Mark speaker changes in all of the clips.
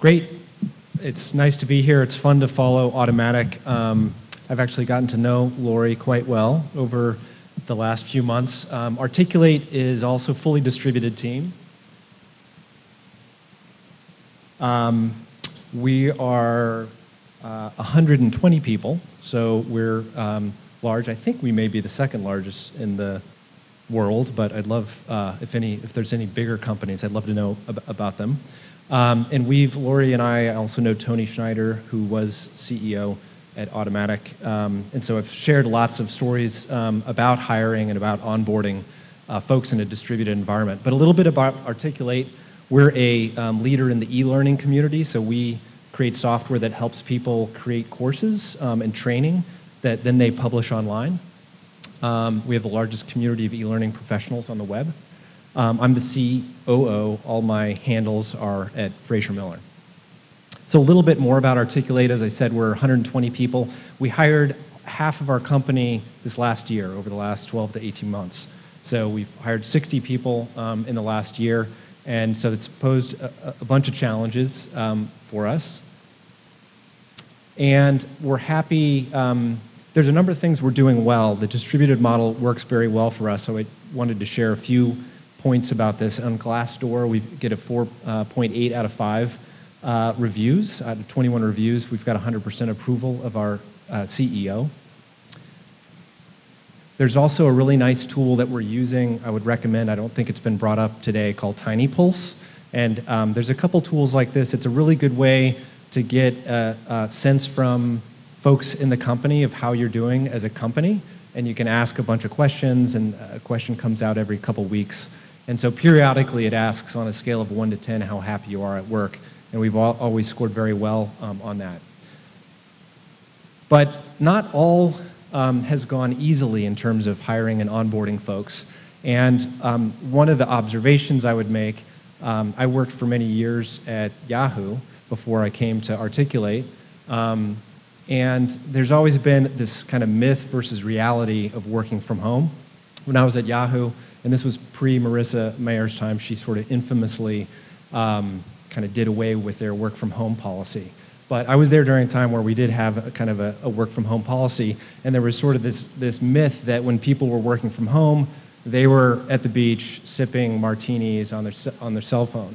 Speaker 1: Great. It's nice to be here. It's fun to follow Automattic. Um, I've actually gotten to know Lori quite well over the last few months. Um, Articulate is also fully distributed team. Um, we are uh, 120 people, so we're um, large. I think we may be the second largest in the world, but I'd love uh, if any if there's any bigger companies, I'd love to know ab- about them. Um, and we've Lori and I also know Toni Schneider, who was CEO at Automattic. um, and so I've shared lots of stories um, about hiring and about onboarding uh, folks in a distributed environment. But a little bit about Articulate. We're a um, leader in the e-learning community, so we create software that helps people create courses um, and training that then they publish online. Um, we have the largest community of e-learning professionals on the web. Um, I'm the COO. All my handles are at Frazier Miller. So a little bit more about Articulate. As I said, we're 120 people. We hired half of our company this last year, over the last 12 to 18 months. So we've hired 60 people um, in the last year, and so it's posed a, a bunch of challenges um, for us. And we're happy um, there's a number of things we're doing well. The distributed model works very well for us, so I wanted to share a few points about this. On Glassdoor, we get a 4.8 uh, out of 5 uh, reviews. Out of 21 reviews, we've got 100% approval of our uh, CEO. There's also a really nice tool that we're using, I would recommend, I don't think it's been brought up today, called TinyPulse. And um, there's a couple tools like this. It's a really good way to get a, a sense from folks in the company of how you're doing as a company, and you can ask a bunch of questions, and a question comes out every couple weeks. And so periodically it asks on a scale of 1 to 10 how happy you are at work, and we've all, always scored very well um, on that. But not all um, has gone easily in terms of hiring and onboarding folks. And um, one of the observations I would make, um, I worked for many years at Yahoo before I came to Articulate. Um, and there's always been this kind of myth versus reality of working from home. When I was at Yahoo, and this was pre Marissa Mayer's time, she sort of infamously um, kind of did away with their work from home policy. But I was there during a time where we did have a kind of a, a work from home policy, and there was sort of this, this myth that when people were working from home, they were at the beach sipping martinis on their, on their cell phone.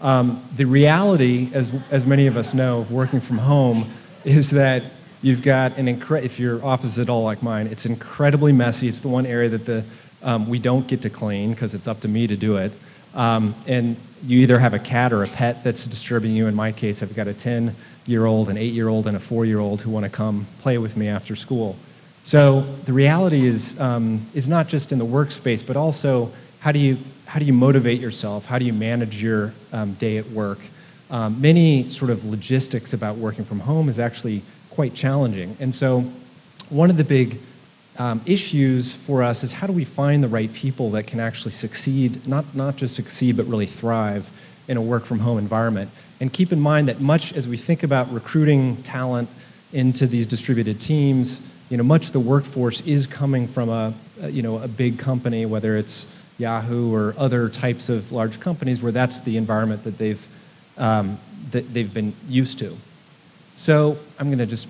Speaker 1: Um, the reality, as, as many of us know, of working from home is that you've got an incredible, if your office is at all like mine, it's incredibly messy. It's the one area that the, um, we don't get to clean because it's up to me to do it. Um, and you either have a cat or a pet that's disturbing you. In my case, I've got a 10 year old, an 8 year old, and a 4 year old who want to come play with me after school. So the reality is, um, is not just in the workspace, but also how do you, how do you motivate yourself? How do you manage your um, day at work? um, many sort of logistics about working from home is actually quite challenging. And so, one of the big um, issues for us is how do we find the right people that can actually succeed, not, not just succeed, but really thrive in a work from home environment. And keep in mind that much as we think about recruiting talent into these distributed teams, you know, much of the workforce is coming from a, you know, a big company, whether it's Yahoo or other types of large companies where that's the environment that they've um, that they've been used to. So I'm going to just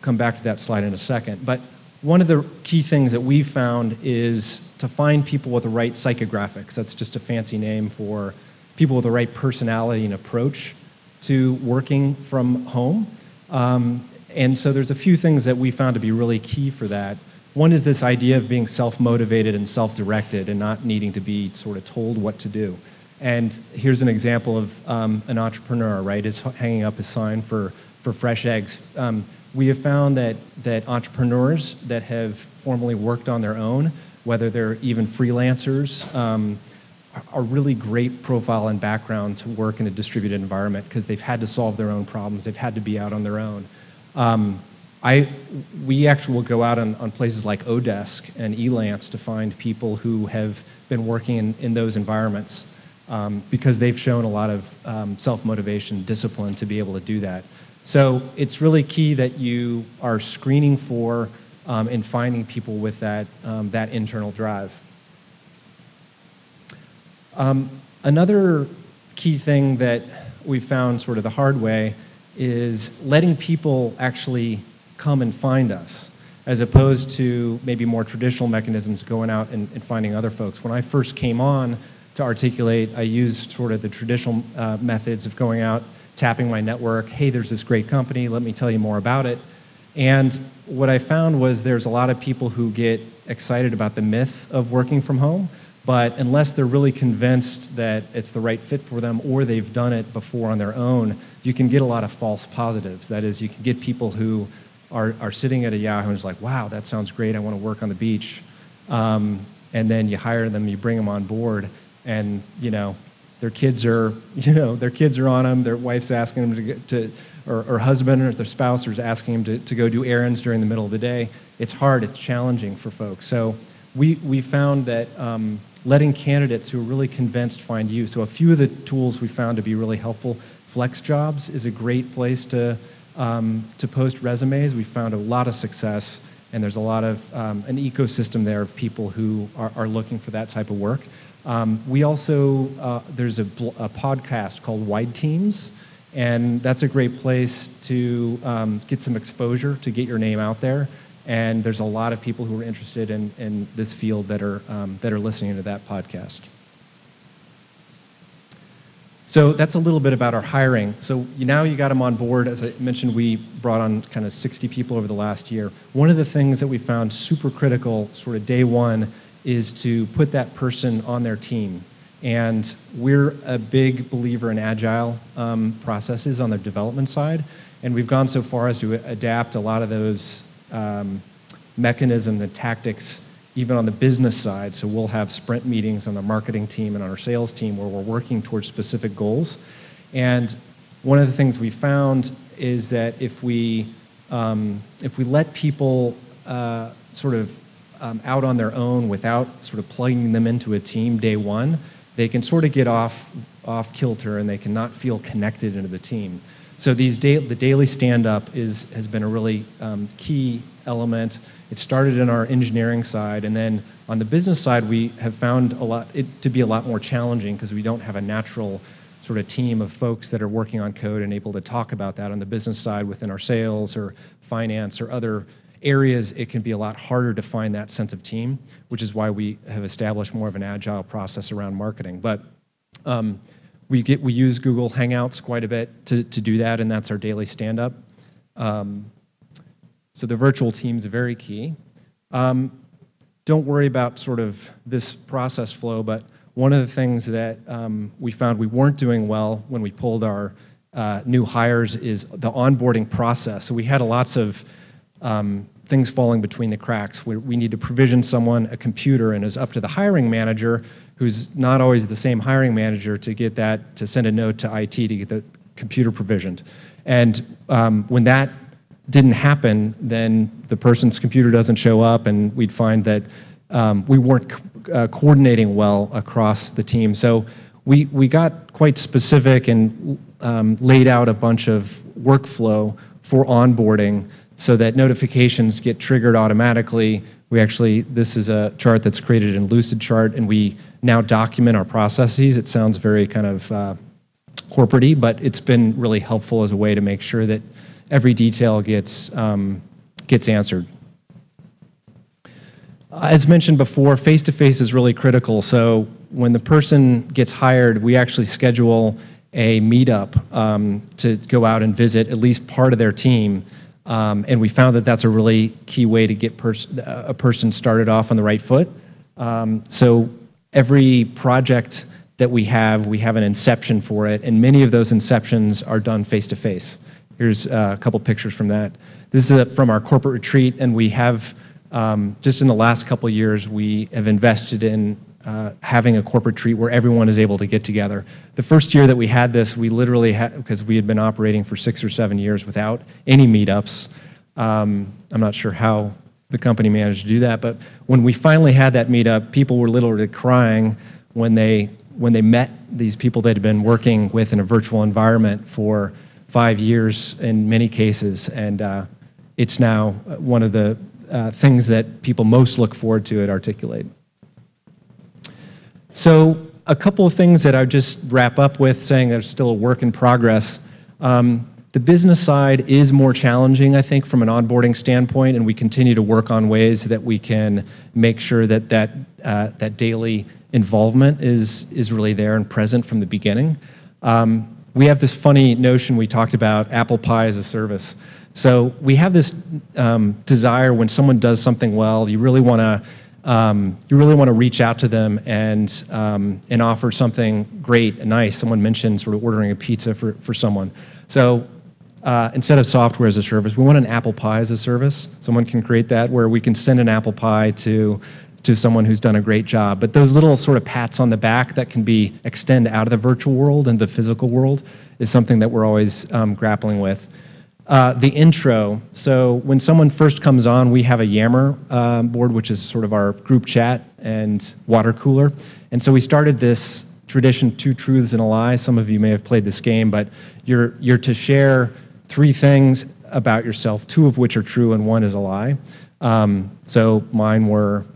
Speaker 1: come back to that slide in a second. But one of the key things that we found is to find people with the right psychographics. That's just a fancy name for people with the right personality and approach to working from home. Um, and so there's a few things that we found to be really key for that. One is this idea of being self motivated and self directed and not needing to be sort of told what to do. And here's an example of um, an entrepreneur, right, is hanging up a sign for, for fresh eggs. Um, we have found that, that entrepreneurs that have formally worked on their own, whether they're even freelancers, um, are really great profile and background to work in a distributed environment because they've had to solve their own problems. They've had to be out on their own. Um, I, we actually will go out on, on places like Odesk and Elance to find people who have been working in, in those environments um, because they've shown a lot of um, self motivation, discipline to be able to do that. So it's really key that you are screening for um, and finding people with that, um, that internal drive. Um, another key thing that we found sort of the hard way is letting people actually come and find us as opposed to maybe more traditional mechanisms going out and, and finding other folks. When I first came on to Articulate, I used sort of the traditional uh, methods of going out, tapping my network, hey, there's this great company, let me tell you more about it. And what I found was there's a lot of people who get excited about the myth of working from home, but unless they're really convinced that it's the right fit for them or they've done it before on their own, you can get a lot of false positives. That is, you can get people who are, are sitting at a Yahoo and is like, wow, that sounds great, I want to work on the beach. Um, and then you hire them, you bring them on board, and you know, their kids are, you know, their kids are on them, their wife's asking them to, get, to or, or husband or their spouse is asking them to, to go do errands during the middle of the day. It's hard, it's challenging for folks. So we, we found that um, letting candidates who are really convinced find you. So a few of the tools we found to be really helpful. FlexJobs is a great place to, um, to post resumes. We found a lot of success, and there's a lot of um, an ecosystem there of people who are, are looking for that type of work. Um, we also, uh, there's a, a, podcast called Wide Teams, and that's a great place to um, get some exposure, to get your name out there. And there's a lot of people who are interested in, in this field that are, um, that are listening to that podcast. So that's a little bit about our hiring. So now you got them on board. As I mentioned, we brought on kind of 60 people over the last year. One of the things that we found super critical, sort of day one, is to put that person on their team. And we're a big believer in agile um, processes on the development side. And we've gone so far as to adapt a lot of those um, mechanisms and tactics even on the business side. So we'll have sprint meetings on the marketing team and on our sales team where we're working towards specific goals. And one of the things we found is that if we um, if we let people uh, sort of um, out on their own without sort of plugging them into a team day one, they can sort of get off off kilter and they cannot feel connected into the team. So these da- the daily stand up is has been a really um, key element. It started in our engineering side, and then on the business side, we have found a lot it to be a lot more challenging because we don't have a natural sort of team of folks that are working on code and able to talk about that on the business side within our sales or finance or other areas, it can be a lot harder to find that sense of team, which is why we have established more of an agile process around marketing. But um, we, get, we use Google Hangouts quite a bit to, to do that, and that's our daily stand up. Um, so the virtual teams are very key. Um, don't worry about sort of this process flow, but one of the things that um, we found we weren't doing well when we pulled our uh, new hires is the onboarding process. So we had lots of um, things falling between the cracks. We, we need to provision someone a computer, and it's up to the hiring manager, who's not always the same hiring manager, to get that, to send a note to IT to get the computer provisioned. And um, when that didn't happen, then the person's computer doesn't show up, and we'd find that um, we weren't uh, coordinating well across the team. So we, we got quite specific and um, laid out a bunch of workflow for onboarding so that notifications get triggered automatically. We actually, this is a chart that's created in Lucidchart, and we now document our processes. It sounds very kind of uh, corporate but it's been really helpful as a way to make sure that every detail gets, um, gets answered. As mentioned before, face to face is really critical. So when the person gets hired, we actually schedule a meetup um, to go out and visit at least part of their team um, and we found that that's a really key way to get pers- a person started off on the right foot. Um, so every project that we have, we have an inception for it, and many of those inceptions are done face to face. Here's uh, a couple pictures from that. This is a, from our corporate retreat, and we have um, just in the last couple years, we have invested in uh, having a corporate treat where everyone is able to get together. The first year that we had this, we literally had, because we had been operating for six or seven years without any meetups. Um, I'm not sure how the company managed to do that, but when we finally had that meetup, people were literally crying when they when they met these people they'd been working with in a virtual environment for five years in many cases, and uh, it's now one of the uh, things that people most look forward to at Articulate. So a couple of things that I just wrap up with saying there's still a work in progress. Um, the business side is more challenging, I think, from an onboarding standpoint, and we continue to work on ways that we can make sure that that, uh, that daily involvement is, is really there and present from the beginning. Um, we have this funny notion we talked about apple pie as a service. So we have this um, desire when someone does something well, you really want to um, you really want to reach out to them and um, and offer something great and nice. Someone mentioned sort of ordering a pizza for, for someone. So uh, instead of software as a service, we want an apple pie as a service. Someone can create that where we can send an apple pie to to someone who's done a great job. But those little sort of pats on the back that can be extend out of the virtual world and the physical world is something that we're always um, grappling with. Uh, the intro. So when someone first comes on, we have a Yammer uh, board, which is sort of our group chat and water cooler. And so we started this tradition, two truths and a lie. Some of you may have played this game, but you're you're to share three things about yourself, two of which are true and one is a lie. Um, so mine were,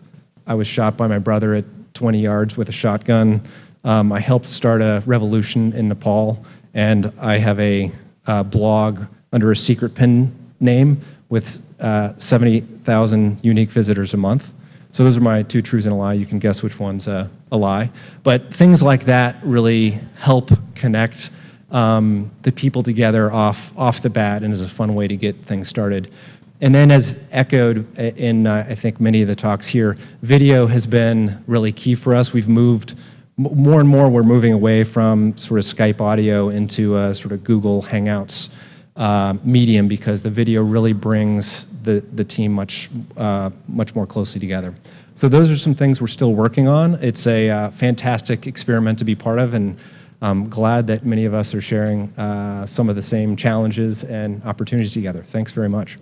Speaker 1: I was shot by my brother at 20 yards with a shotgun. Um, I helped start a revolution in Nepal, and I have a uh, blog under a secret pen name with uh, 70,000 unique visitors a month. So those are my two truths and a lie. You can guess which one's a, a lie. But things like that really help connect um, the people together off, off the bat and is a fun way to get things started. And then, as echoed in, uh, I think, many of the talks here, video has been really key for us. We've moved more and more, we're moving away from sort of Skype audio into a sort of Google Hangouts uh, medium because the video really brings the, the team much, uh, much more closely together. So those are some things we're still working on. It's a uh, fantastic experiment to be part of, and I'm glad that many of us are sharing uh, some of the same challenges and opportunities together. Thanks very much.